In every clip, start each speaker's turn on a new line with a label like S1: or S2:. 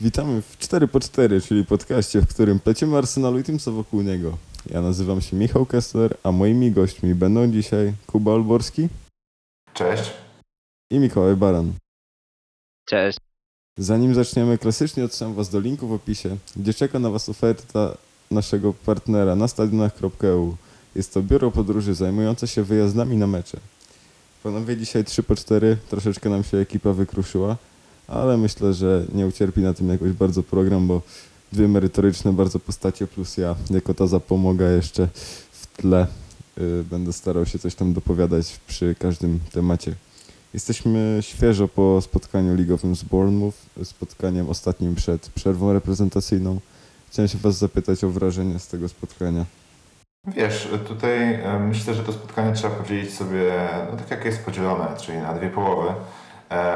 S1: Witamy w 4 po 4 czyli podcaście, w którym pleciemy Arsenalu i tym, co wokół niego. Ja nazywam się Michał Kessler, a moimi gośćmi będą dzisiaj Kuba Olborski
S2: Cześć.
S1: i Mikołaj Baran.
S3: Cześć.
S1: Zanim zaczniemy, klasycznie odsyłam Was do linku w opisie, gdzie czeka na Was oferta naszego partnera na stadionach.eu. Jest to biuro podróży zajmujące się wyjazdami na mecze. Panowie dzisiaj 3 po 4 troszeczkę nam się ekipa wykruszyła, ale myślę, że nie ucierpi na tym jakoś bardzo program, bo dwie merytoryczne bardzo postacie plus ja jako ta zapomoga jeszcze w tle y, będę starał się coś tam dopowiadać przy każdym temacie. Jesteśmy świeżo po spotkaniu ligowym z Bournemouth, spotkaniem ostatnim przed przerwą reprezentacyjną. Chciałem się Was zapytać o wrażenia z tego spotkania.
S2: Wiesz, tutaj e, myślę, że to spotkanie trzeba podzielić sobie, no tak jak jest podzielone, czyli na dwie połowy,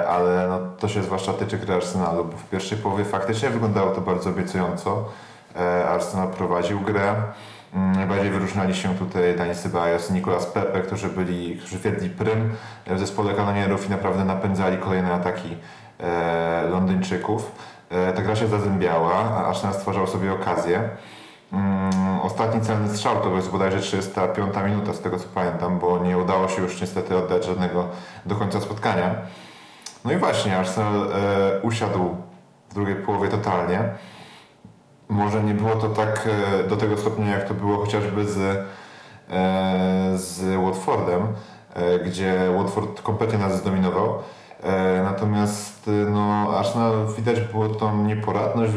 S2: ale no, to się zwłaszcza tyczy gry Arsenalu, bo w pierwszej połowie faktycznie wyglądało to bardzo obiecująco. E, Arsenal prowadził grę. Mm, Najbardziej wyróżniali się tutaj Dani Ceballos i Nicolas Pepe, którzy byli, którzy wiedli prym w zespole kanonierów i naprawdę napędzali kolejne ataki e, Londyńczyków. E, Ta gra się zazębiała, a Arsenal stwarzał sobie okazję. Mm, Ostatni celny strzał to jest bodajże 35 minuta, z tego co pamiętam, bo nie udało się już niestety oddać żadnego do końca spotkania. No i właśnie, Arsenal e, usiadł w drugiej połowie totalnie. Może nie było to tak e, do tego stopnia, jak to było chociażby z, e, z Watfordem, e, gdzie Watford kompletnie nas zdominował. E, Natomiast e, no, Arsenal widać było tą nieporadność w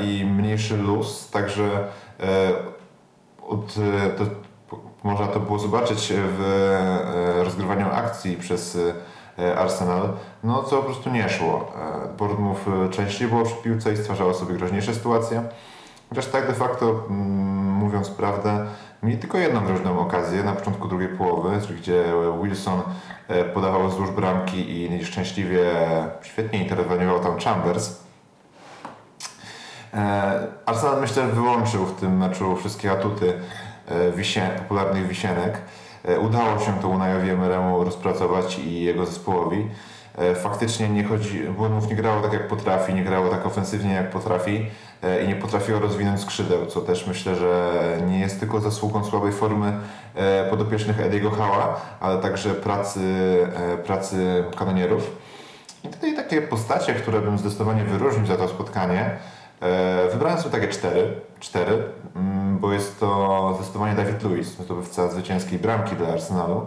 S2: i mniejszy luz, także e, od, to, można to było zobaczyć w rozgrywaniu akcji przez Arsenal, no co po prostu nie szło. E, Bournemouth e, częściej było przy piłce i stwarzało sobie groźniejsze sytuacje. Chociaż tak de facto, mm, mówiąc prawdę, mieli tylko jedną groźną okazję na początku drugiej połowy, gdzie Wilson e, podawał wzdłuż bramki i nieszczęśliwie świetnie interweniował tam Chambers. E, Arsenal myślę wyłączył w tym meczu wszystkie atuty e, popularnych wisienek. E, Udało się to Unajowi Emeremu rozpracować i jego zespołowi. E, Faktycznie nie chodzi, Bournemouth nie grało tak jak potrafi, nie grało tak ofensywnie jak potrafi e, i nie potrafiło rozwinąć skrzydeł, co też myślę, że nie jest tylko zasługą słabej formy podopiecznych Ediego Hała, ale także pracy, pracy kanonierów. I tutaj takie postacie, które bym zdecydowanie wyróżnił za to spotkanie. Wybrałem sobie takie cztery, cztery mm, bo jest to zdecydowanie David Luiz, zdobywca zwycięskiej bramki dla Arsenalu.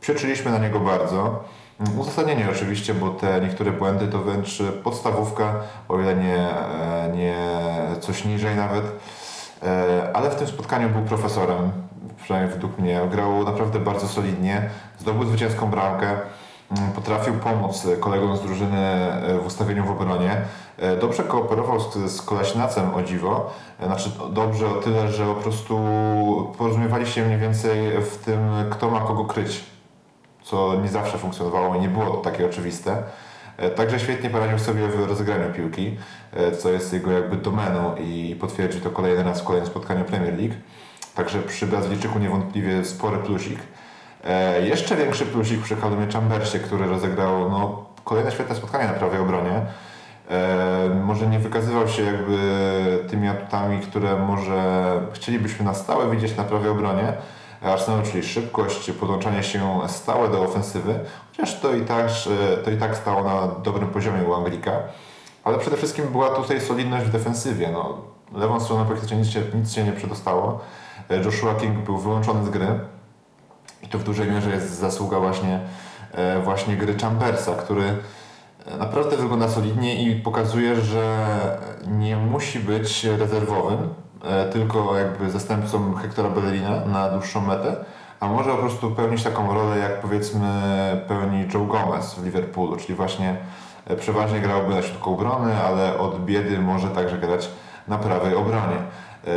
S2: Psioczyliśmy na niego bardzo. Mm, Uzasadnienie oczywiście, bo te niektóre błędy to wręcz podstawówka, o ile nie, e, nie coś niżej nawet. E, Ale w tym spotkaniu był profesorem, przynajmniej według mnie. Grał naprawdę bardzo solidnie, zdobył zwycięską bramkę. Mm, Potrafił pomóc kolegom z drużyny e, w ustawieniu w obronie. E, Dobrze kooperował z, z Koleśnacem o dziwo. E, Znaczy dobrze o tyle, że po prostu porozumiewali się mniej więcej w tym, kto ma kogo kryć. Co nie zawsze funkcjonowało i nie było takie oczywiste. E, Także świetnie poradził sobie w rozegraniu piłki, e, co jest jego jakby domeną i potwierdzi to kolejny raz w kolejnym spotkaniu Premier League. Także przy Brazylijczyku niewątpliwie spory plusik. E, jeszcze większy plusik przy Kalumie Chambersie, który rozegrał no, kolejne świetne spotkanie na prawej obronie. E, może nie wykazywał się jakby tymi atutami, które może chcielibyśmy na stałe widzieć na prawej obronie. Arsenal, czyli szybkość, podłączanie się stałe do ofensywy, chociaż to i tak, to i tak stało na dobrym poziomie u Anglika. Ale przede wszystkim była tutaj solidność w defensywie. No, lewą stroną praktycznie nic się, nic się nie przedostało. E, Joshua King był wyłączony z gry. I to w dużej mierze jest zasługa właśnie, e, właśnie gry Chambersa, który e, naprawdę wygląda solidnie i pokazuje, że nie musi być rezerwowym, e, tylko jakby zastępcą Hectora Bellerina na dłuższą metę, a może po prostu pełnić taką rolę, jak powiedzmy pełni Joe Gomez w Liverpoolu, czyli właśnie przeważnie grałby na środku obrony, ale od biedy może także grać na prawej obronie,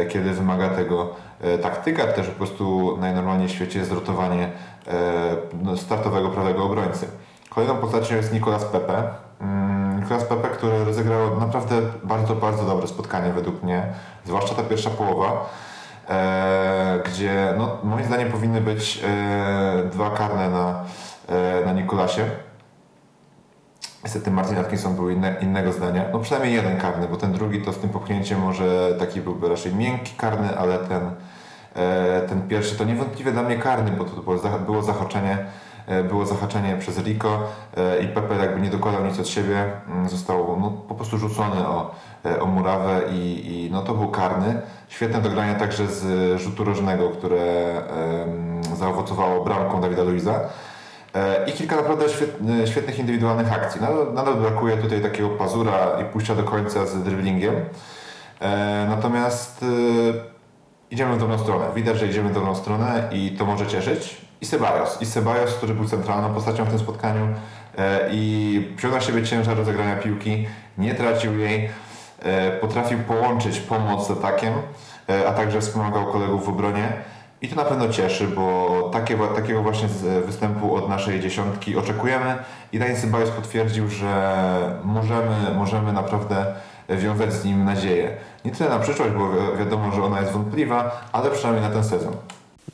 S2: kiedy wymaga tego taktyka, też po prostu najnormalniej w świecie jest rotowanie e, no, startowego prawego obrońcy. Kolejną postacią jest Nicolas Pepe. Mm, Nicolas Pepe, który rozegrał naprawdę bardzo, bardzo dobre spotkanie według mnie, zwłaszcza ta pierwsza połowa, e, gdzie no, moim zdaniem powinny być e, dwa karne na, e, na Nikolasie. Niestety Martin Atkinson był inne, innego zdania. No przynajmniej jeden karny, bo ten drugi to z tym popchnięciem może taki byłby raczej miękki karny, ale ten, e, ten pierwszy to niewątpliwie dla mnie karny, bo to było, za- było zahaczenie, e, zahaczenie przez Rico e, i Pepe jakby nie dokładał nic od siebie, mm, został no, po prostu rzucony o, e, o murawę i, i no to był karny. Świetne dogranie także z rzutu rożnego, które zaowocowało bramką Dawida Luiza. E, I kilka naprawdę świetny, świetnych indywidualnych akcji. Nadal, nadal brakuje tutaj takiego pazura i pójścia do końca z dribblingiem. E, Natomiast e, idziemy w dobrą stronę. Widać, że idziemy w dobrą stronę i to może cieszyć. I Ceballos. I Ceballos, który był centralną postacią w tym spotkaniu e, i wziął na siebie ciężar rozegrania piłki, nie tracił jej, e, potrafił połączyć pomoc z atakiem, e, a także wspomagał kolegów w obronie. I to na pewno cieszy, bo takie, takiego właśnie występu od naszej dziesiątki oczekujemy i Daniel Ceballos potwierdził, że możemy, możemy naprawdę wiązać z nim nadzieję. Nie tyle na przyszłość, bo wi- wiadomo, że ona jest wątpliwa, ale przynajmniej na ten sezon.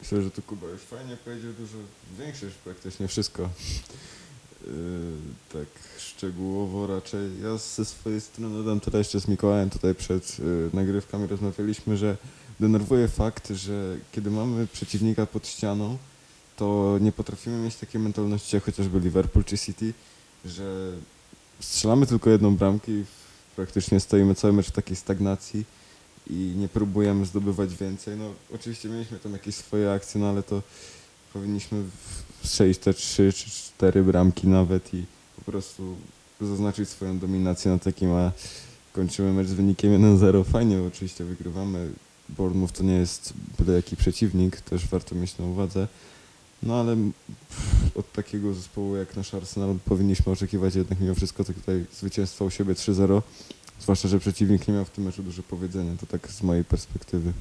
S1: Myślę, że tu Kuba już fajnie powiedział dużo większe, już praktycznie wszystko. Yy, tak szczegółowo raczej. Ja ze swojej strony dodam tyle jeszcze z Mikołajem tutaj przed yy, nagrywkami rozmawialiśmy, że denerwuje fakt, że kiedy mamy przeciwnika pod ścianą, to nie potrafimy mieć takiej mentalności jak chociażby Liverpool czy City, że strzelamy tylko jedną bramkę i praktycznie stoimy cały mecz w takiej stagnacji i nie próbujemy zdobywać więcej. No oczywiście mieliśmy tam jakieś swoje akcje, no ale to powinniśmy strzelić te trzy czy cztery bramki nawet i po prostu zaznaczyć swoją dominację na takim, a kończymy mecz z wynikiem 1-0. Fajnie, oczywiście wygrywamy. Bournemouth to nie jest byle jaki przeciwnik, też warto mieć na uwadze. No ale od takiego zespołu jak nasz Arsenal powinniśmy oczekiwać jednak mimo wszystko tutaj zwycięstwa u siebie 3-0. Zwłaszcza, że przeciwnik nie miał w tym meczu dużo powiedzenia. To tak z mojej perspektywy.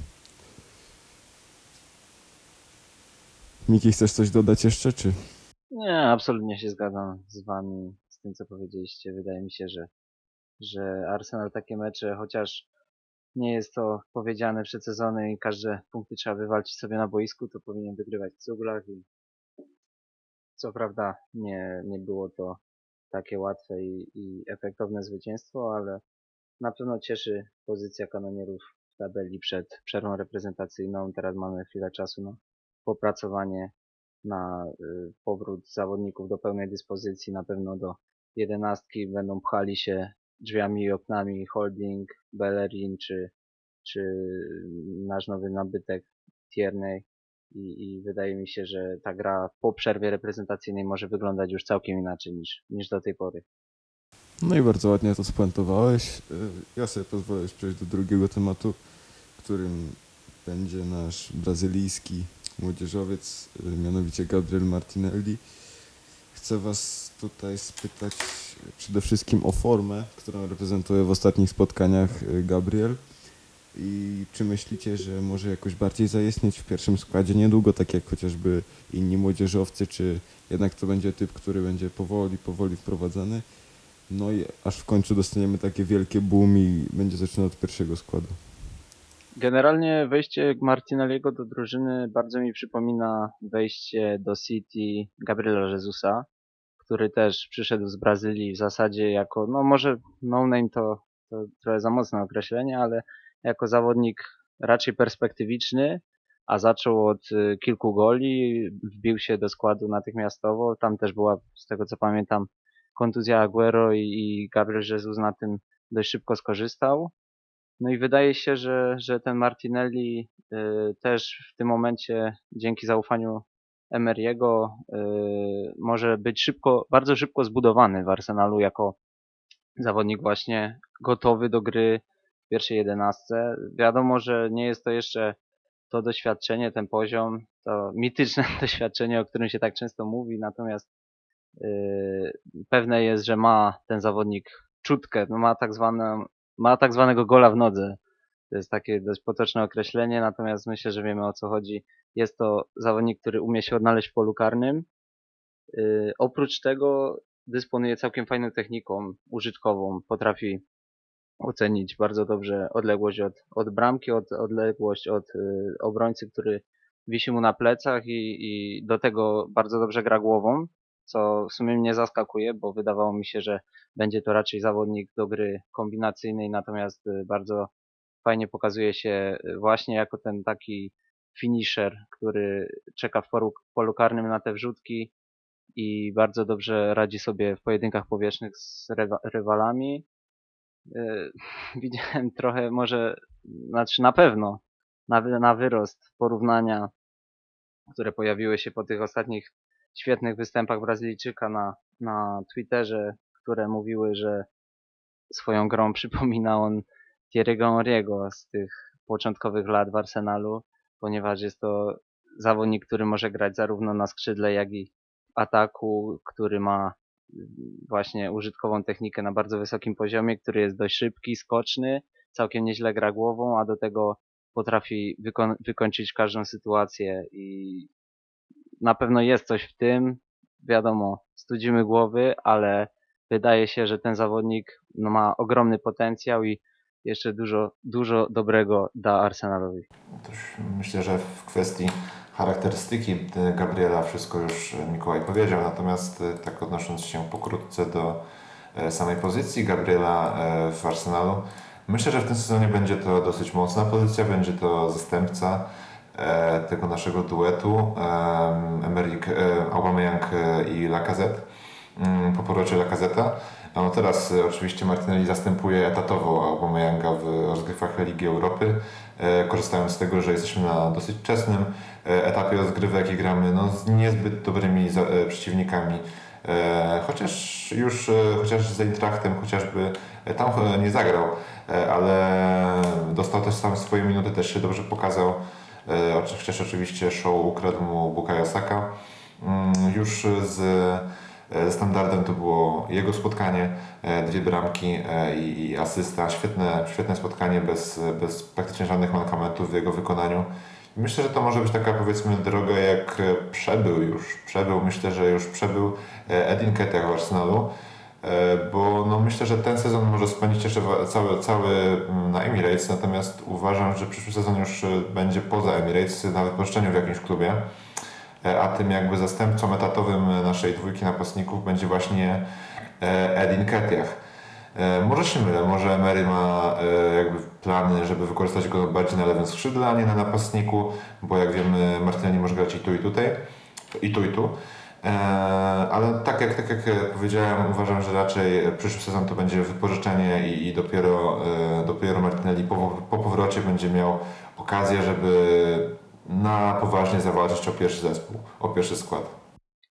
S1: Miki, chcesz coś dodać jeszcze, czy?
S3: Nie, absolutnie się zgadzam z wami, z tym co powiedzieliście. Wydaje mi się, że, że Arsenal takie mecze, chociaż nie jest to powiedziane przed sezonem i każde punkty trzeba wywalczyć sobie na boisku, to powinien wygrywać w cuglach i co prawda nie, nie było to takie łatwe i, i efektowne zwycięstwo, ale na pewno cieszy pozycja kanonierów w tabeli przed przerwą reprezentacyjną. Teraz mamy chwilę czasu na popracowanie, na y, powrót zawodników do pełnej dyspozycji. Na pewno do jedenastki będą pchali się drzwiami i oknami Holding, Bellerin czy, czy nasz nowy nabytek Tierney. I, I wydaje mi się, że ta gra po przerwie reprezentacyjnej może wyglądać już całkiem inaczej niż, niż do tej pory.
S1: No i bardzo ładnie to spuentowałeś. Y, Ja sobie pozwolę już przejść do drugiego tematu, którym będzie nasz brazylijski młodzieżowiec, y, mianowicie Gabriel Martinelli. Chcę Was tutaj spytać przede wszystkim o formę, którą reprezentuje w ostatnich spotkaniach y, Gabriel. I czy myślicie, że może jakoś bardziej zaistnieć w pierwszym składzie niedługo, tak jak chociażby inni młodzieżowcy, czy jednak to będzie typ, który będzie powoli, powoli wprowadzany? No i aż w końcu dostaniemy takie wielkie boom i będzie zaczynał od pierwszego składu.
S3: Generalnie wejście Martinelliego do drużyny bardzo mi przypomina wejście do City Gabriela Jezusa, który też przyszedł z Brazylii w zasadzie jako, no może no name to, to trochę za mocne określenie, ale jako zawodnik raczej perspektywiczny, a zaczął od y, kilku goli, wbił się do składu natychmiastowo, tam też była, z tego co pamiętam, kontuzja Aguero i, i Gabriel Jesus na tym dość szybko skorzystał. No i wydaje się, że, że ten Martinelli y, też w tym momencie dzięki zaufaniu Emery'ego y, może być szybko, bardzo szybko zbudowany w Arsenalu jako zawodnik właśnie gotowy do gry w pierwszej jedenastce. Wiadomo, że nie jest to jeszcze to doświadczenie, ten poziom, to mityczne doświadczenie, o którym się tak często mówi, natomiast yy, pewne jest, że ma ten zawodnik czutkę, no ma tak zwaną, ma tak zwanego gola w nodze. To jest takie dość potoczne określenie, natomiast myślę, że wiemy o co chodzi. Jest to zawodnik, który umie się odnaleźć w polu karnym. Yy, oprócz tego dysponuje całkiem fajną techniką użytkową. Potrafi ocenić bardzo dobrze odległość od, od bramki, od, odległość od y, obrońcy, który wisi mu na plecach i, i do tego bardzo dobrze gra głową. co w sumie mnie zaskakuje, bo wydawało mi się, że będzie to raczej zawodnik do gry kombinacyjnej, natomiast y, bardzo fajnie pokazuje się y, właśnie jako ten taki finisher, który czeka w polu, polu karnym na te wrzutki i bardzo dobrze radzi sobie w pojedynkach powietrznych z rywalami. Y, Widziałem trochę może, znaczy na pewno na, na wyrost porównania, które pojawiły się po tych ostatnich świetnych występach Brazylijczyka na, na Twitterze, które mówiły, że swoją grą przypomina on Thierry'ego Henry'ego z tych początkowych lat w Arsenalu, ponieważ jest to zawodnik, który może grać zarówno na skrzydle, jak i ataku, który ma mm, właśnie użytkową technikę na bardzo wysokim poziomie, który jest dość szybki, skoczny, całkiem nieźle gra głową, a do tego potrafi wykon- wykończyć każdą sytuację i na pewno jest coś w tym. Wiadomo, studzimy głowy, ale wydaje się, że ten zawodnik no, ma ogromny potencjał i jeszcze dużo, dużo dobrego da Arsenalowi.
S2: Myślę, że w kwestii charakterystyki e, Gabriela wszystko już e, Mikołaj powiedział, natomiast e, tak odnosząc się pokrótce do samej pozycji Gabriela w Arsenalu, myślę, że w tym sezonie będzie to dosyć mocna pozycja, będzie to zastępca tego naszego duetu em, Emeryk, e, Aubameyang i Lacazette mm, po powrocie Lacazeta. No teraz e, oczywiście Martinelli zastępuje etatowo Aubameyanga w rozgrywkach Ligi Europy, e, korzystając z tego, że jesteśmy na dosyć wczesnym e, etapie rozgrywek i gramy no, z niezbyt dobrymi e, przeciwnikami. Chociaż już, chociaż z Eintrachtem chociażby tam nie zagrał, ale dostał też sam swoje minuty, też się dobrze pokazał. Chociaż oczywiście show ukradł mu Bukayo Saka. Mm, Już z standardem to było jego spotkanie, e, dwie bramki e, i asysta. Świetne, świetne spotkanie bez, bez praktycznie żadnych mankamentów w jego wykonaniu. Myślę, że to może być taka powiedzmy droga jak e, przebył już, przebył, myślę, że już przebył e, Edin Ketia w Arsenalu, e, bo no myślę, że ten sezon może spędzić jeszcze cały, cały mm, na Emirates, natomiast uważam, że przyszły sezon już e, będzie poza Emirates, nawet po szczeniu w jakimś klubie. E, a tym jakby zastępcą etatowym naszej dwójki napastników będzie właśnie e, Edin Ketiach. E, Może się mylę, może Emery ma jakby plany, żeby wykorzystać go bardziej na lewym skrzydle, a nie na napastniku, bo jak wiemy Martinelli może grać i tu i tutaj, i tu i tu. Ale tak jak, tak jak powiedziałem, uważam, że raczej przyszły sezon to będzie wypożyczenie i, i dopiero, dopiero Martinelli po, po powrocie będzie miał okazję, żeby na poważnie zawalczyć o pierwszy zespół, o pierwszy skład.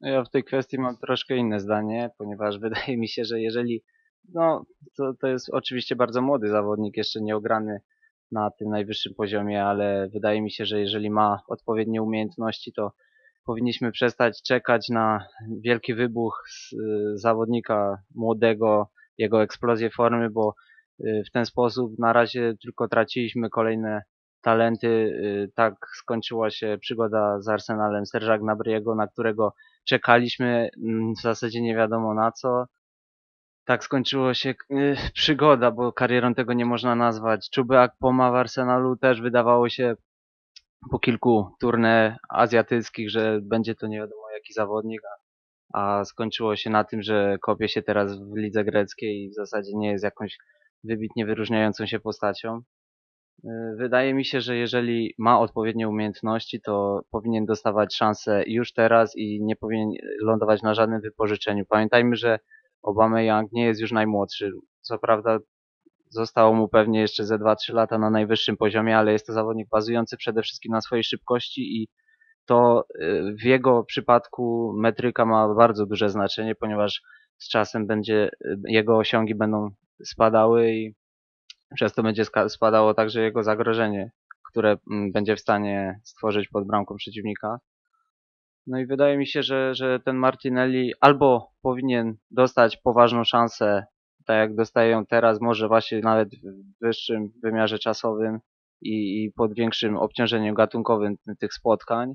S3: Ja w tej kwestii mam troszkę inne zdanie, ponieważ wydaje mi się, że jeżeli, no to, to jest oczywiście bardzo młody zawodnik, jeszcze nie ograny na tym najwyższym poziomie, ale wydaje mi się, że jeżeli ma odpowiednie umiejętności, to powinniśmy przestać czekać na wielki wybuch z, y, zawodnika młodego, jego eksplozję formy, bo y, w ten sposób na razie tylko traciliśmy kolejne talenty. Y, Tak skończyła się przygoda z Arsenalem Serge'a Gnabry'ego, na którego czekaliśmy mm, w zasadzie nie wiadomo na co. Tak skończyło się y, przygoda, bo karierą tego nie można nazwać. Czuby Akpoma w Arsenalu też wydawało się po kilku turne azjatyckich, że będzie to nie wiadomo jaki zawodnik, a, a skończyło się na tym, że kopie się teraz w lidze greckiej i w zasadzie nie jest jakąś wybitnie wyróżniającą się postacią. Y, Wydaje mi się, że jeżeli ma odpowiednie umiejętności, to powinien dostawać szansę już teraz i nie powinien lądować na żadnym wypożyczeniu. Pamiętajmy, że Obama Young nie jest już najmłodszy. Co prawda zostało mu pewnie jeszcze ze 2-3 lata na najwyższym poziomie, ale jest to zawodnik bazujący przede wszystkim na swojej szybkości i to y, w jego przypadku metryka ma bardzo duże znaczenie, ponieważ z czasem będzie y, jego osiągi będą spadały i przez to będzie spadało także jego zagrożenie, które mm, będzie w stanie stworzyć pod bramką przeciwnika. No i wydaje mi się, że, że ten Martinelli albo powinien dostać poważną szansę, tak jak dostaje ją teraz, może właśnie nawet w wyższym wymiarze czasowym i, i pod większym obciążeniem gatunkowym tych spotkań,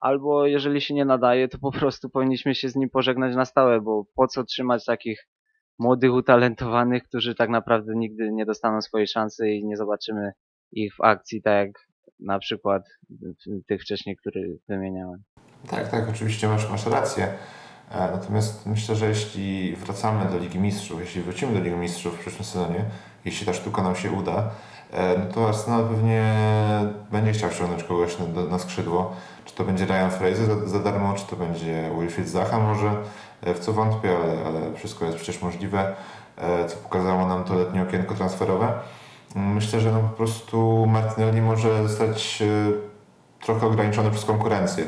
S3: albo jeżeli się nie nadaje, to po prostu powinniśmy się z nim pożegnać na stałe, bo po co trzymać takich młodych, utalentowanych, którzy tak naprawdę nigdy nie dostaną swojej szansy i nie zobaczymy ich w akcji, tak jak na przykład tych wcześniej, które wymieniałem.
S2: Tak, tak, oczywiście masz, masz rację. E, Natomiast myślę, że jeśli wracamy do Ligi Mistrzów, jeśli wrócimy do Ligi Mistrzów w przyszłym sezonie, jeśli ta sztuka nam się uda, no to Arsenal pewnie będzie chciał ściągnąć kogoś na, na skrzydło. Czy to będzie Ryan Fraser za, za darmo, czy to będzie Wilfried Zaha może, e, w co wątpię, ale, ale wszystko jest przecież możliwe, e, co pokazało nam to letnie okienko transferowe. Mm, Myślę, że no po prostu Martinelli może zostać e, trochę ograniczony przez konkurencję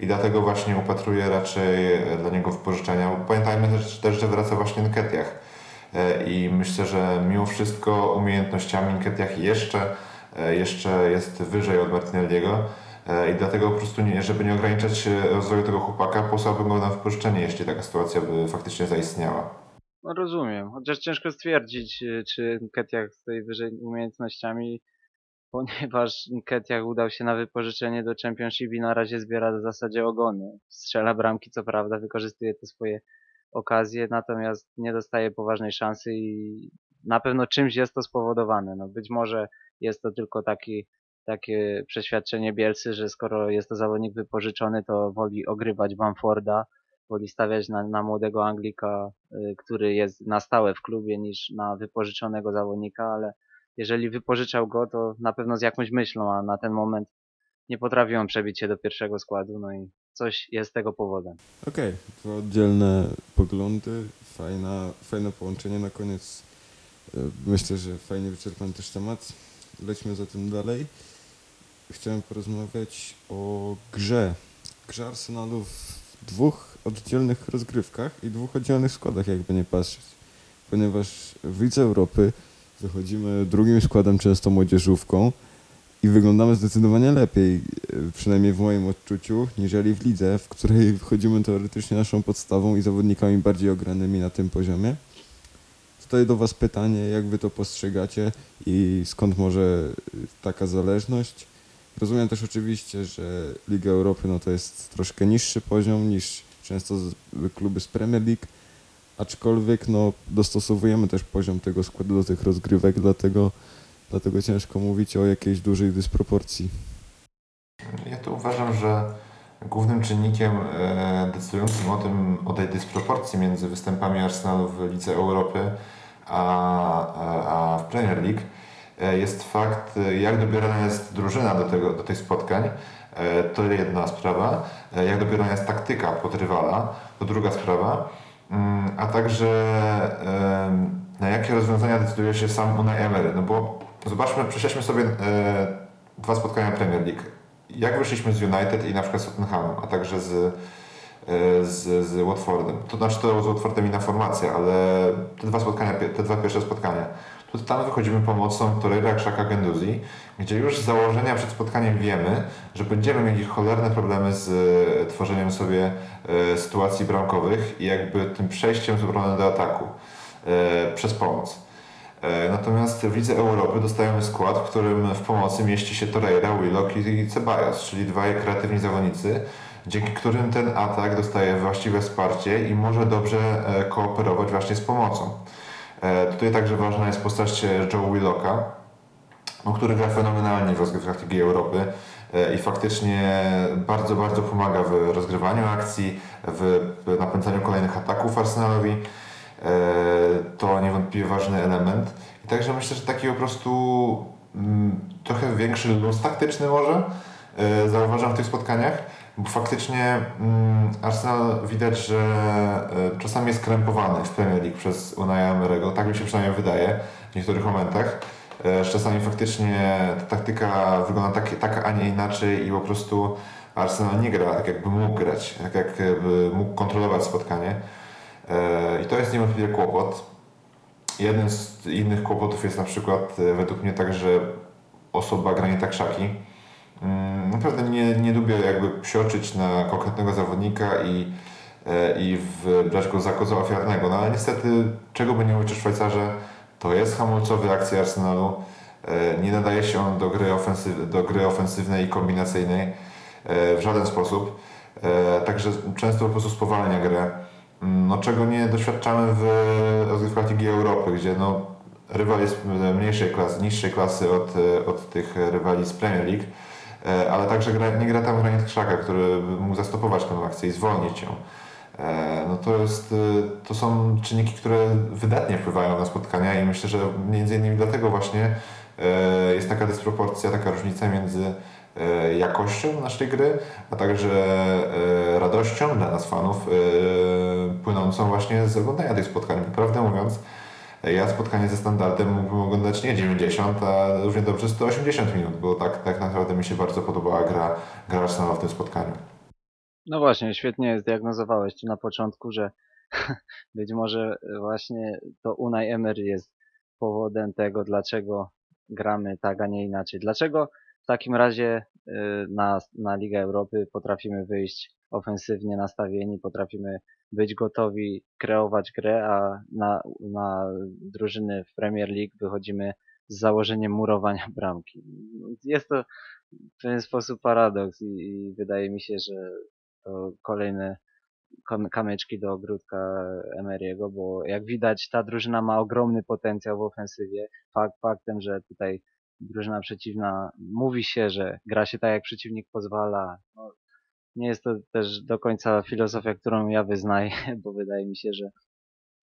S2: i dlatego właśnie upatruję raczej e, dla niego wypożyczenia. Pamiętajmy też, że wraca właśnie Nketiah E, i myślę, że mimo wszystko umiejętnościami Nketiah jeszcze, e, jeszcze jest wyżej od Martinelliego e, i dlatego po prostu, nie, żeby nie ograniczać e, rozwoju tego chłopaka, posłałbym go na wypożyczenie, jeśli taka sytuacja by faktycznie zaistniała.
S3: No rozumiem, chociaż ciężko stwierdzić, czy Nketiah stoi wyżej umiejętnościami, ponieważ Nketiah udał się na wypożyczenie do Championship i na razie zbiera w zasadzie ogony. Strzela bramki, co prawda, wykorzystuje te swoje okazje, natomiast nie dostaje poważnej szansy i na pewno czymś jest to spowodowane. No być może jest to tylko taki, takie przeświadczenie Bielsy, że skoro jest to zawodnik wypożyczony, to woli ogrywać Bamforda, woli stawiać na, na młodego Anglika, y, który jest na stałe w klubie, niż na wypożyczonego zawodnika, ale jeżeli wypożyczał go, to na pewno z jakąś myślą, a na ten moment nie potrafią przebić się do pierwszego składu, no i coś jest tego powodem.
S1: Okej, dwa oddzielne poglądy, fajna, fajne połączenie na koniec. E, Myślę, że fajnie wyczerpany też temat. Lećmy zatem dalej. Chciałem porozmawiać o grze. Grze Arsenalu w dwóch oddzielnych rozgrywkach i dwóch oddzielnych składach, jakby nie patrzeć. Ponieważ w Lidze Europy wychodzimy drugim składem, często młodzieżówką i wyglądamy zdecydowanie lepiej, e, przynajmniej w moim odczuciu, niżeli w lidze, w której wchodzimy teoretycznie naszą podstawą i zawodnikami bardziej ogranymi na tym poziomie. Tutaj do Was pytanie, jak Wy to postrzegacie i skąd może y, taka zależność? Rozumiem też oczywiście, że Liga Europy no to jest troszkę niższy poziom niż często kluby z Premier League, aczkolwiek no dostosowujemy też poziom tego składu do tych rozgrywek, dlatego, dlatego ciężko mówić o jakiejś dużej dysproporcji.
S2: Ja tu uważam, że głównym czynnikiem e, decydującym o tym, o tej dysproporcji między występami Arsenalu w Lidze Europy a, a, w Premier League e, jest fakt, jak dobierana jest drużyna do, tego, do tych spotkań. E, To jedna sprawa. Jak dobierana jest taktyka pod rywala, to druga sprawa. Mm, A także na jakie rozwiązania decyduje się sam Unai Emery. No bo zobaczmy, przeszliśmy sobie e, dwa spotkania Premier League jak wyszliśmy z United i na przykład z Tottenhamem, a także z, e, z, z Watfordem. To znaczy to z Watfordem inna formacja, ale te dwa spotkania, te dwa pierwsze spotkania, to tam wychodzimy pomocą Torreira, Krzaka, Genduzi, gdzie już z założenia przed spotkaniem wiemy, że będziemy mieli cholerne problemy z e, tworzeniem sobie sytuacji bramkowych i jakby tym przejściem z obrony do ataku przez pomoc. E, Natomiast w Lidze Europy dostajemy skład, w którym w pomocy mieści się Torreira, Willock i Ceballos, czyli dwaj kreatywni zawodnicy, dzięki którym ten atak dostaje właściwe wsparcie i może dobrze e, kooperować właśnie z pomocą. E, Tutaj także ważna jest postać Joe Willocka, no, który gra fenomenalnie w rozgrywkach Ligi Europy i faktycznie bardzo, bardzo pomaga w rozgrywaniu akcji, w napędzaniu kolejnych ataków Arsenalowi. E, To niewątpliwie ważny element. I także myślę, że taki po prostu mm, trochę większy luz taktyczny może e, zauważam w tych spotkaniach, bo faktycznie mm, Arsenal widać, że e, czasami jest krępowany w Premier League przez Unai Emery'ego, tak mi się przynajmniej wydaje w niektórych momentach. Czasami faktycznie ta taktyka wygląda tak, tak, a nie inaczej i po prostu Arsenal nie gra tak, jakby mógł grać, tak jakby mógł kontrolować spotkanie. E, I to jest niewątpliwie kłopot. Jeden z innych kłopotów jest na przykład e, według mnie także osoba Granita Krzaki. Mm, Naprawdę nie, nie lubię jakby psioczyć na konkretnego zawodnika i, e, i brać go za koza ofiarnego, no ale niestety czego by nie mówić o Szwajcarze, to jest hamulcowy akcji Arsenalu. Nie nadaje się on do gry, ofensyw, do gry ofensywnej i kombinacyjnej w żaden sposób. Także często po prostu spowalnia grę. No, czego nie doświadczamy w rozgrywkach Ligi Europy, gdzie no, rywal jest mniejszej klasy, niższej klasy od, e, od tych rywali z Premier League, e, ale także gra, nie gra tam Granit Krzaka, który mógł zastopować tę akcję i zwolnić ją. E, no to, jest, y, to są czynniki, które wydatnie wpływają na spotkania i myślę, że między innymi dlatego właśnie e, jest taka dysproporcja, taka różnica między e, jakością naszej gry, a także e, radością dla nas fanów e, płynącą właśnie z oglądania tych spotkań. Prawdę mówiąc, ja spotkanie ze standardem mógłbym oglądać nie 90, a równie dobrze 180 minut, bo tak, tak naprawdę mi się bardzo podobała gra, gra Arsenala w tym spotkaniu.
S3: No właśnie, świetnie zdiagnozowałeś tu na początku, że być może właśnie to Unai Emery jest powodem tego, dlaczego gramy tak, a nie inaczej. Dlaczego takim razie y, na, na Ligę Europy potrafimy wyjść ofensywnie nastawieni, potrafimy być gotowi kreować grę, a na, na drużyny w Premier League wychodzimy z założeniem murowania bramki. Jest to w pewien sposób paradoks i, i wydaje mi się, że to kolejne kam- kamyczki do ogródka Emery'ego, bo jak widać ta drużyna ma ogromny potencjał w ofensywie. Fakt faktem, że tutaj drużyna przeciwna mówi się, że gra się tak jak przeciwnik pozwala. No, nie jest to też do końca filozofia, którą ja wyznaję, bo wydaje mi się, że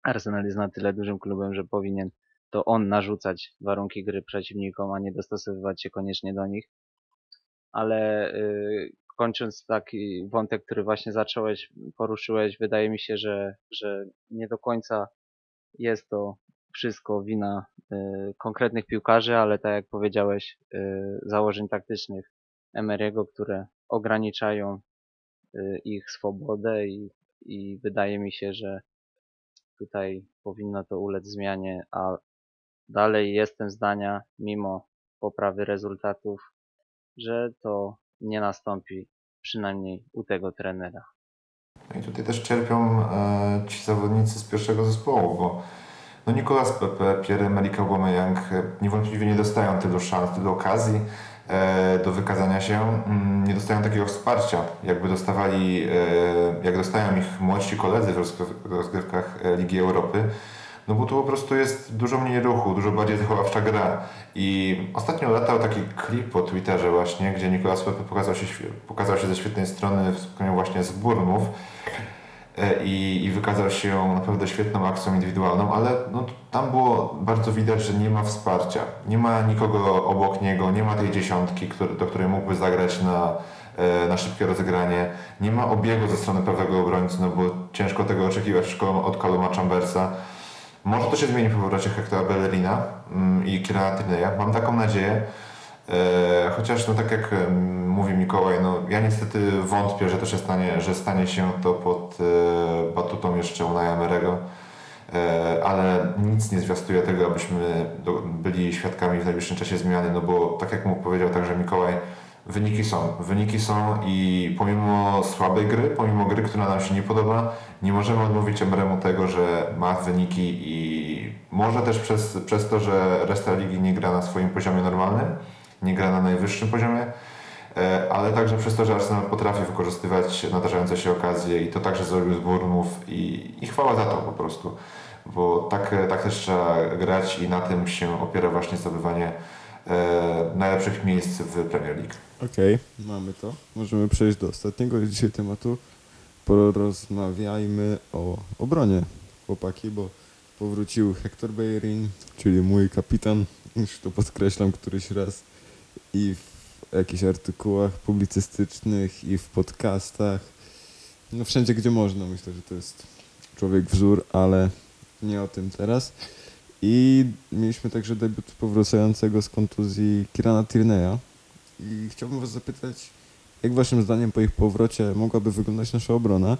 S3: Arsenal jest na tyle dużym klubem, że powinien to on narzucać warunki gry przeciwnikom, a nie dostosowywać się koniecznie do nich. Ale y, kończąc taki wątek, który właśnie zacząłeś, poruszyłeś, wydaje mi się, że, że nie do końca jest to wszystko wina y, konkretnych piłkarzy, ale tak jak powiedziałeś, y, założeń taktycznych Emery'ego, które ograniczają y, ich swobodę i, i wydaje mi się, że tutaj powinno to ulec zmianie, a dalej jestem zdania, mimo poprawy rezultatów, że to nie nastąpi przynajmniej u tego trenera.
S2: I tutaj też cierpią e, ci zawodnicy z pierwszego zespołu, bo no Nicolas Pepe, Pierre-Emerick Aubameyang e, niewątpliwie nie dostają tylu szans, tylu okazji e, do wykazania się, mm, nie dostają takiego wsparcia, jakby dostawali, e, jak dostają ich młodsi koledzy w rozgryw- rozgrywkach Ligi Europy. No bo tu po prostu jest dużo mniej ruchu, dużo bardziej zachowawcza gra. I ostatnio latał taki klip po Twitterze właśnie, gdzie Nicolas Pepe pokazał się, pokazał się ze świetnej strony w spotkaniu właśnie z Burnów e, i, i wykazał się naprawdę świetną akcją indywidualną, ale no, tam było bardzo widać, że nie ma wsparcia. Nie ma nikogo obok niego, nie ma tej dziesiątki, który, do której mógłby zagrać na, e, na szybkie rozegranie. Nie ma obiegu ze strony prawego obrońcy, no bo ciężko tego oczekiwać od Caluma Chambersa. Może to się zmieni po powrocie Hectora Bellerina mm, i Kierana Tierney'a. Mam taką nadzieję. E, chociaż, no tak jak mówi Mikołaj, no ja niestety wątpię, że to się stanie, że stanie się to pod e, batutą jeszcze Unaja Emery'ego. E, ale nic nie zwiastuje tego, abyśmy byli świadkami w najbliższym czasie zmiany, no bo tak jak mu powiedział także Mikołaj, wyniki są. Wyniki są i pomimo słabej gry, pomimo gry, która nam się nie podoba, nie możemy odmówić Emeremu tego, że ma wyniki i może też przez, przez to, że reszta ligi nie gra na swoim poziomie normalnym, nie gra na najwyższym poziomie, ale także przez to, że Arsenal potrafi wykorzystywać nadarzające się okazje i to także zrobił z Burnów i, i chwała za to po prostu, bo tak, tak też trzeba grać i na tym się opiera właśnie zdobywanie e, najlepszych miejsc w Premier League.
S1: Okej, mamy to. Możemy przejść do ostatniego dzisiaj tematu. Porozmawiajmy o obronie, chłopaki, bo powrócił Hector Bellerin, czyli mój kapitan, już to podkreślam któryś raz i w jakichś artykułach publicystycznych i w podcastach. No wszędzie, gdzie można. Myślę, że to jest człowiek wzór, ale nie o tym teraz. I mieliśmy także debiut powracającego z kontuzji Kirana Tierney'a. I chciałbym Was zapytać, jak Waszym zdaniem po ich powrocie mogłaby wyglądać nasza obrona?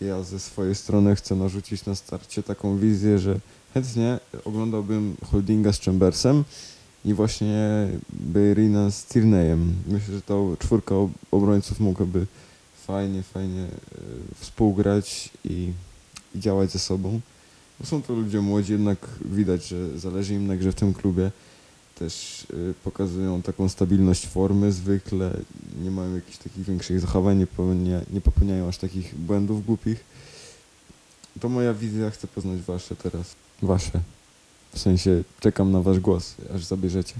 S1: Ja ze swojej strony chcę narzucić na starcie taką wizję, że chętnie oglądałbym Holdinga z Chambersem i właśnie Beirina z Tierneyem. Myślę, że ta czwórka ob- obrońców mogłaby fajnie, fajnie e, współgrać i, i działać ze sobą. Bo są to ludzie młodzi, jednak widać, że zależy im na grze w tym klubie też y, pokazują taką stabilność formy zwykle, nie mają jakichś takich większych zachowań, nie, popełnia, nie popełniają aż takich błędów głupich. To moja wizja, chcę poznać wasze teraz. Wasze. W sensie czekam na wasz głos, aż zabierzecie.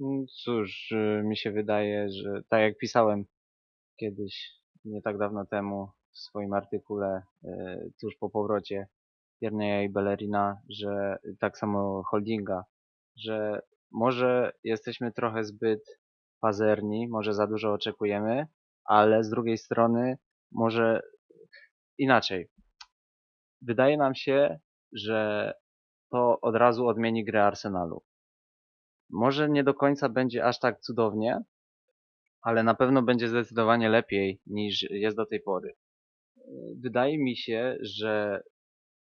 S3: Mm, Cóż, y, mi się wydaje, że tak jak pisałem kiedyś, nie tak dawno temu w swoim artykule e, tuż po powrocie Jerneja i Bellerina, że tak samo Holdinga, że może jesteśmy trochę zbyt pazerni, może za dużo oczekujemy, ale z drugiej strony może inaczej. Wydaje nam się, że to od razu odmieni grę Arsenalu. Może nie do końca będzie aż tak cudownie, ale na pewno będzie zdecydowanie lepiej niż jest do tej pory. Wydaje mi się, że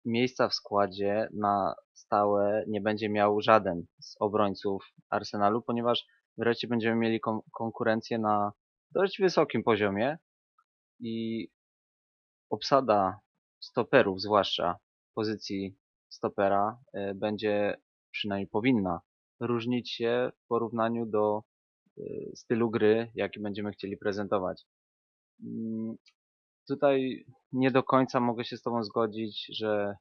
S3: miejsca w składzie na stałe nie będzie miał żaden z obrońców Arsenalu, ponieważ wreszcie będziemy mieli kon konkurencję na dość wysokim poziomie i obsada stoperów, zwłaszcza pozycji stopera, y, będzie przynajmniej powinna różnić się w porównaniu do y, stylu gry, jaki będziemy chcieli prezentować. Mm, Tutaj nie do końca mogę się z Tobą zgodzić, że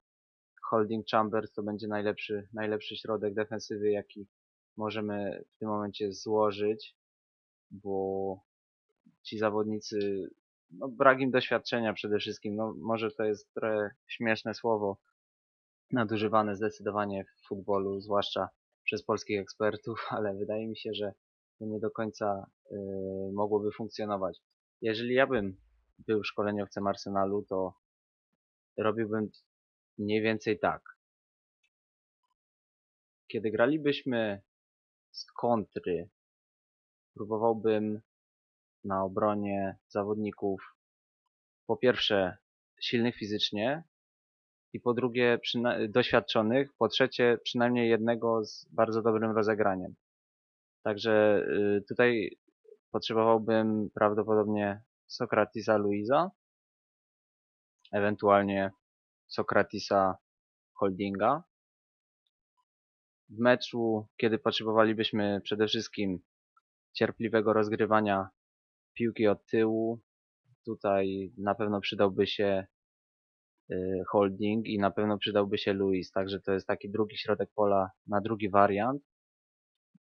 S3: Holding Chambers to będzie najlepszy, najlepszy środek defensywy, jaki możemy w tym momencie złożyć, bo ci zawodnicy, no brak im doświadczenia przede wszystkim, no może to jest trochę śmieszne słowo, nadużywane zdecydowanie w futbolu, zwłaszcza przez polskich ekspertów, ale wydaje mi się, że nie do końca y, mogłoby funkcjonować. Jeżeli ja bym był szkoleniowcem Arsenalu, to robiłbym mniej więcej tak. Kiedy gralibyśmy z kontry, próbowałbym na obronie zawodników po pierwsze silnych fizycznie i po drugie doświadczonych, po trzecie przynajmniej jednego z bardzo dobrym rozegraniem. Także y, tutaj potrzebowałbym prawdopodobnie Sokratisa Luisa, ewentualnie Sokratisa Holdinga. W meczu, kiedy potrzebowalibyśmy przede wszystkim cierpliwego rozgrywania piłki od tyłu, tutaj na pewno przydałby się Holding i na pewno przydałby się Luis, także to jest taki drugi środek pola na drugi wariant.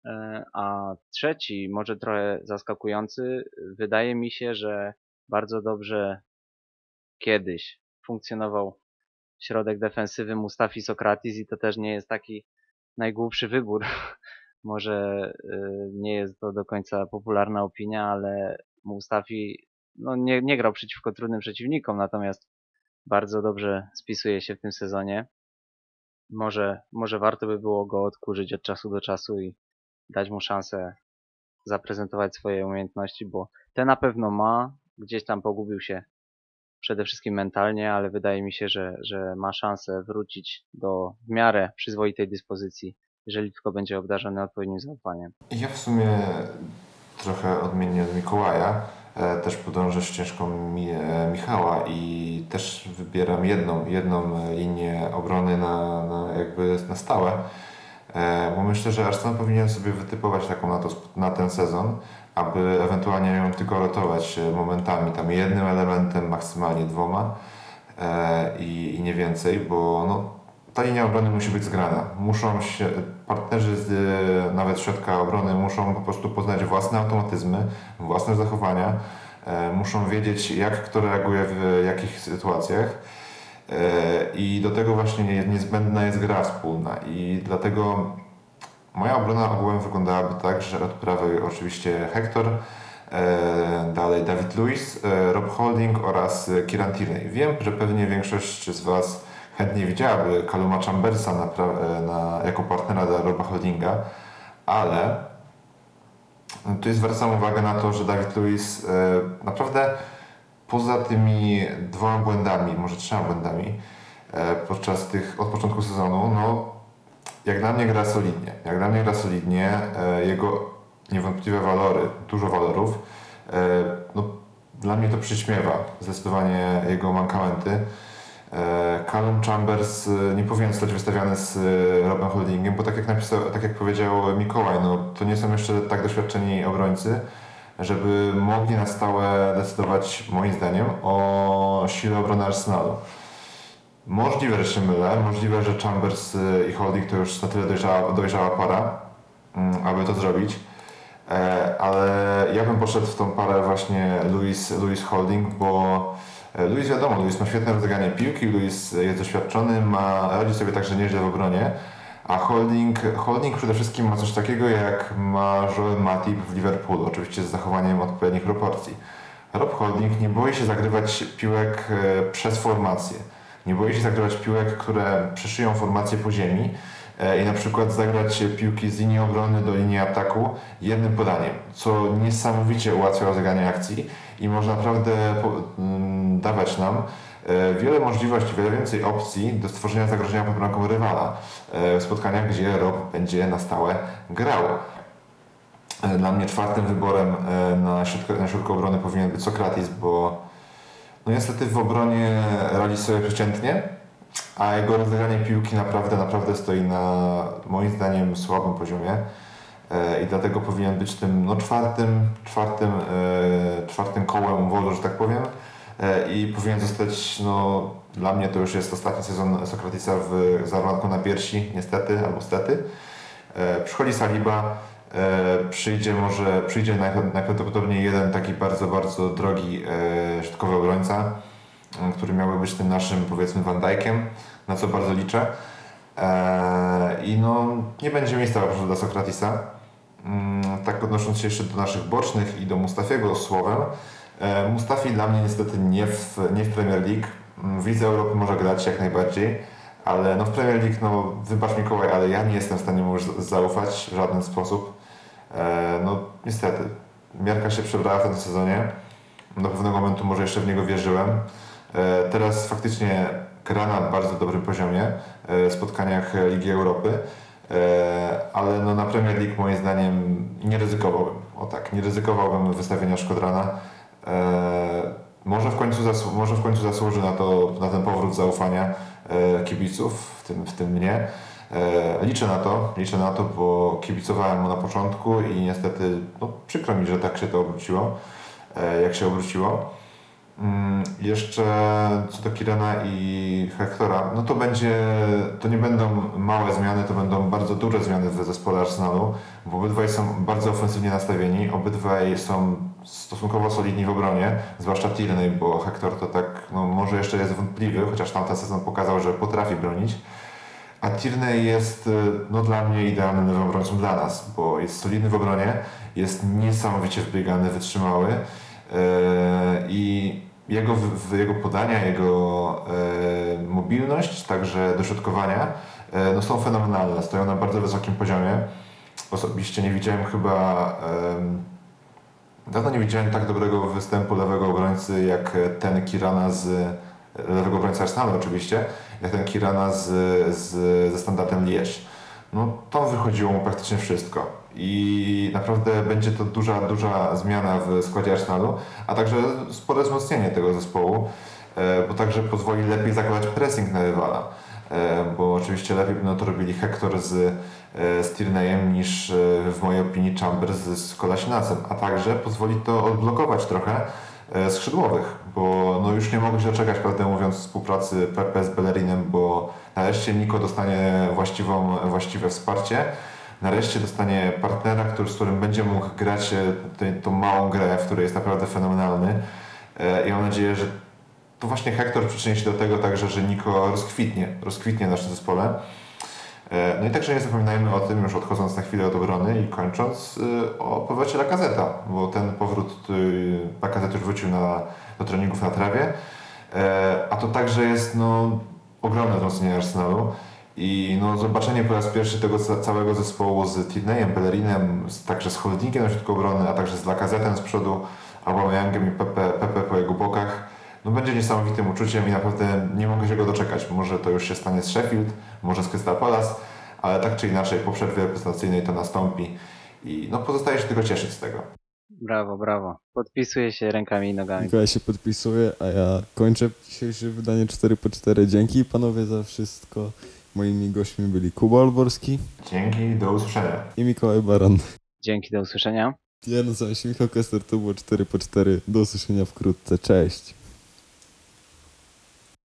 S3: E, A trzeci, może trochę zaskakujący, wydaje mi się, że bardzo dobrze kiedyś funkcjonował środek defensywy Mustafi Sokratis i to też nie jest taki najgłupszy wybór. Może y, nie jest to do końca popularna opinia, ale Mustafi no, nie, nie grał przeciwko trudnym przeciwnikom, natomiast bardzo dobrze spisuje się w tym sezonie. Może, może warto by było go odkurzyć od czasu do czasu i dać mu szansę zaprezentować swoje umiejętności, bo te na pewno ma. Gdzieś tam pogubił się przede wszystkim mentalnie, ale wydaje mi się, że, że ma szansę wrócić do w miarę przyzwoitej dyspozycji, jeżeli tylko będzie obdarzony odpowiednim zaufaniem.
S2: Ja w sumie trochę odmiennie od Mikołaja też podążę ścieżką e, Michała i też wybieram jedną, jedną e, linię obrony na, na jakby na stałe, e, bo myślę, że Arsenal powinien sobie wytypować taką na, to, na ten sezon, aby ewentualnie ją tylko rotować e, momentami, tam jednym elementem, maksymalnie dwoma e, i, i nie więcej, bo no, ta linia obrony musi być zgrana. Muszą się, partnerzy z e, nawet środka obrony muszą po prostu poznać własne automatyzmy, własne zachowania, e, muszą wiedzieć jak kto reaguje w jakich sytuacjach e, i do tego właśnie nie- niezbędna jest gra wspólna i dlatego moja obrona ogółem wyglądałaby tak, że od prawej oczywiście Hector, dalej David e, Rob Holding oraz Kieran Tierney. Wiem, że pewnie większość z Was chętnie widziałaby Kaluma Chambersa na, e, na, jako partnera dla Roba Holdinga, ale tu zwracam uwagę na to, że David e, naprawdę poza tymi dwoma błędami, może trzema błędami e, podczas tych, od początku sezonu, no jak dla mnie gra solidnie. Jak dla mnie gra solidnie, e, jego niewątpliwe walory, dużo walorów, no dla mnie to przyćmiewa zdecydowanie jego mankamenty. E, Callum Chambers e, nie powinien zostać wystawiany z e, Robem Holdingiem, bo tak jak napisał, tak jak powiedział Mikołaj, no to nie są jeszcze tak doświadczeni obrońcy, żeby mogli na stałe decydować, moim zdaniem, o sile obrony Arsenalu. Możliwe, że się mylę, możliwe, że Chambers i Holding to już na tyle dojrzała, dojrzała para, mm, aby to zrobić. Ale ja bym poszedł w tą parę właśnie Louis, Louis Holding, bo Luis wiadomo, Luis ma świetne rozegranie piłki, Luis jest doświadczony, ma, radzi sobie także nieźle w obronie, a Holding, Holding przede wszystkim ma coś takiego jak ma Joel Matip w Liverpoolu, oczywiście z zachowaniem odpowiednich proporcji. Rob Holding nie boi się zagrywać piłek e, przez formację. Nie boi się zagrywać piłek, które przeszyją formację po ziemi e, i na przykład zagrać piłki z linii obrony do linii ataku jednym podaniem, co niesamowicie ułatwia rozegranie akcji i może naprawdę mm, dawać nam e, wiele możliwości, wiele więcej opcji do stworzenia zagrożenia pod bramką rywala e, w spotkaniach, gdzie Rob będzie na stałe grał. E, Dla mnie czwartym wyborem e, na środku, na środku obrony powinien być Sokratis, bo no niestety w obronie radzi sobie przeciętnie, a jego rozegranie piłki naprawdę, naprawdę stoi na moim zdaniem słabym poziomie. E, i dlatego powinien być tym no, czwartym, czwartym, e, czwartym kołem wodu, że tak powiem. E, i powinien zostać, no dla mnie to już jest ostatni sezon Sokratisa w zarwanku na piersi, niestety albo stety. Przychodzi Saliba, przyjdzie może, przyjdzie najpra- najprawdopodobniej jeden taki bardzo, bardzo drogi środkowy obrońca, który miałby być tym naszym powiedzmy Van Dijkiem, na co bardzo liczę. E, I no nie będzie miejsca po prostu dla Sokratisa. Mm, Tak odnosząc się jeszcze do naszych bocznych i do Mustafiego słowem, e, Mustafi dla mnie niestety nie w, nie w Premier League. Mm, W Lidze Europy może grać jak najbardziej, ale no w Premier League, no wybacz Mikołaj, ale ja nie jestem w stanie mu już zaufać w żaden sposób. E, No niestety, miarka się przebrała w tym sezonie. Do pewnego momentu może jeszcze w niego wierzyłem. E, Teraz faktycznie gra na bardzo dobrym poziomie e, w spotkaniach Ligi Europy, E, ale no na Premier League moim zdaniem nie ryzykowałbym. O tak, nie ryzykowałbym wystawienia Szkodrana. Może w końcu, zasłu- może w końcu zasłuży na, to, na ten powrót zaufania kibiców, w tym, w tym mnie. Liczę na to, liczę na to, bo kibicowałem mu na początku i niestety no, przykro mi, że tak się to obróciło, jak się obróciło. Mm, Jeszcze co do Kirena i Hectora, no to będzie, to nie będą małe zmiany, to będą bardzo duże zmiany w zespole Arsenalu, bo obydwaj są bardzo ofensywnie nastawieni, obydwaj są stosunkowo solidni w obronie, zwłaszcza Tierney, bo Hector to tak, no może jeszcze jest wątpliwy, chociaż tamten sezon pokazał, że potrafi bronić. A Tierney jest y, no, dla mnie idealnym lewym obrońcą dla nas, bo jest solidny w obronie, jest niesamowicie wbiegany, wytrzymały yy, i jego, jego podania, jego e, mobilność, także dośrodkowania e, no, są fenomenalne, stoją na bardzo wysokim poziomie. Osobiście nie widziałem chyba em, Dawno nie widziałem tak dobrego występu lewego obrońcy jak ten Kirana z lewego obrońcy Arsenalu oczywiście, jak ten Kirana z, z, ze standardem Liège. No to wychodziło mu praktycznie wszystko i naprawdę będzie to duża, duża zmiana w składzie Arsenalu, a także spore wzmocnienie tego zespołu, e, bo także pozwoli lepiej zakładać pressing na rywala. E, Bo oczywiście lepiej będą to robili Hector z, e, z niż w mojej opinii Chambers z, Kolasinacem, a także pozwoli to odblokować trochę skrzydłowych, bo no już nie mogę się doczekać, prawdę mówiąc, współpracy Pepe z Bellerinem, bo nareszcie Niko dostanie właściwą, właściwe wsparcie, nareszcie dostanie partnera, który, z którym będzie mógł grać e, tą małą grę, w której jest naprawdę fenomenalny. E, i mam nadzieję, że to właśnie Hector przyczyni się do tego także, że Niko rozkwitnie, rozkwitnie w naszym zespole. E, No i także nie zapominajmy o tym, już odchodząc na chwilę od obrony i kończąc, o powrocie Lakazeta, bo ten powrót Lakazet już wrócił na, do treningów na trawie, a to także jest no, ogromne wzmocnienie Arsenalu i no, zobaczenie po raz pierwszy tego ca- całego zespołu z Tierneyem, Bellerinem, z, także z Holdingiem na środku obrony, a także z Lakazetem z przodu, Aubameyangiem i Pepe, Pepe po jego bokach, no będzie niesamowitym uczuciem i naprawdę nie mogę się go doczekać. Może to już się stanie z Sheffield, może z Crystal Palace, ale tak czy inaczej po przerwie reprezentacyjnej to nastąpi i no pozostaje się tylko cieszyć z tego.
S3: Brawo, brawo. Podpisuję się rękami i nogami.
S1: Mikołaj się podpisuje, a ja kończę dzisiejsze wydanie 4x4. Dzięki panowie za wszystko. Moimi gośćmi byli Kuba Olborski
S2: Dzięki, do usłyszenia.
S1: i Mikołaj Baran.
S3: Dzięki, do usłyszenia.
S1: Ja nazywam się Michał Kester, to było 4x4. Do usłyszenia wkrótce. Cześć.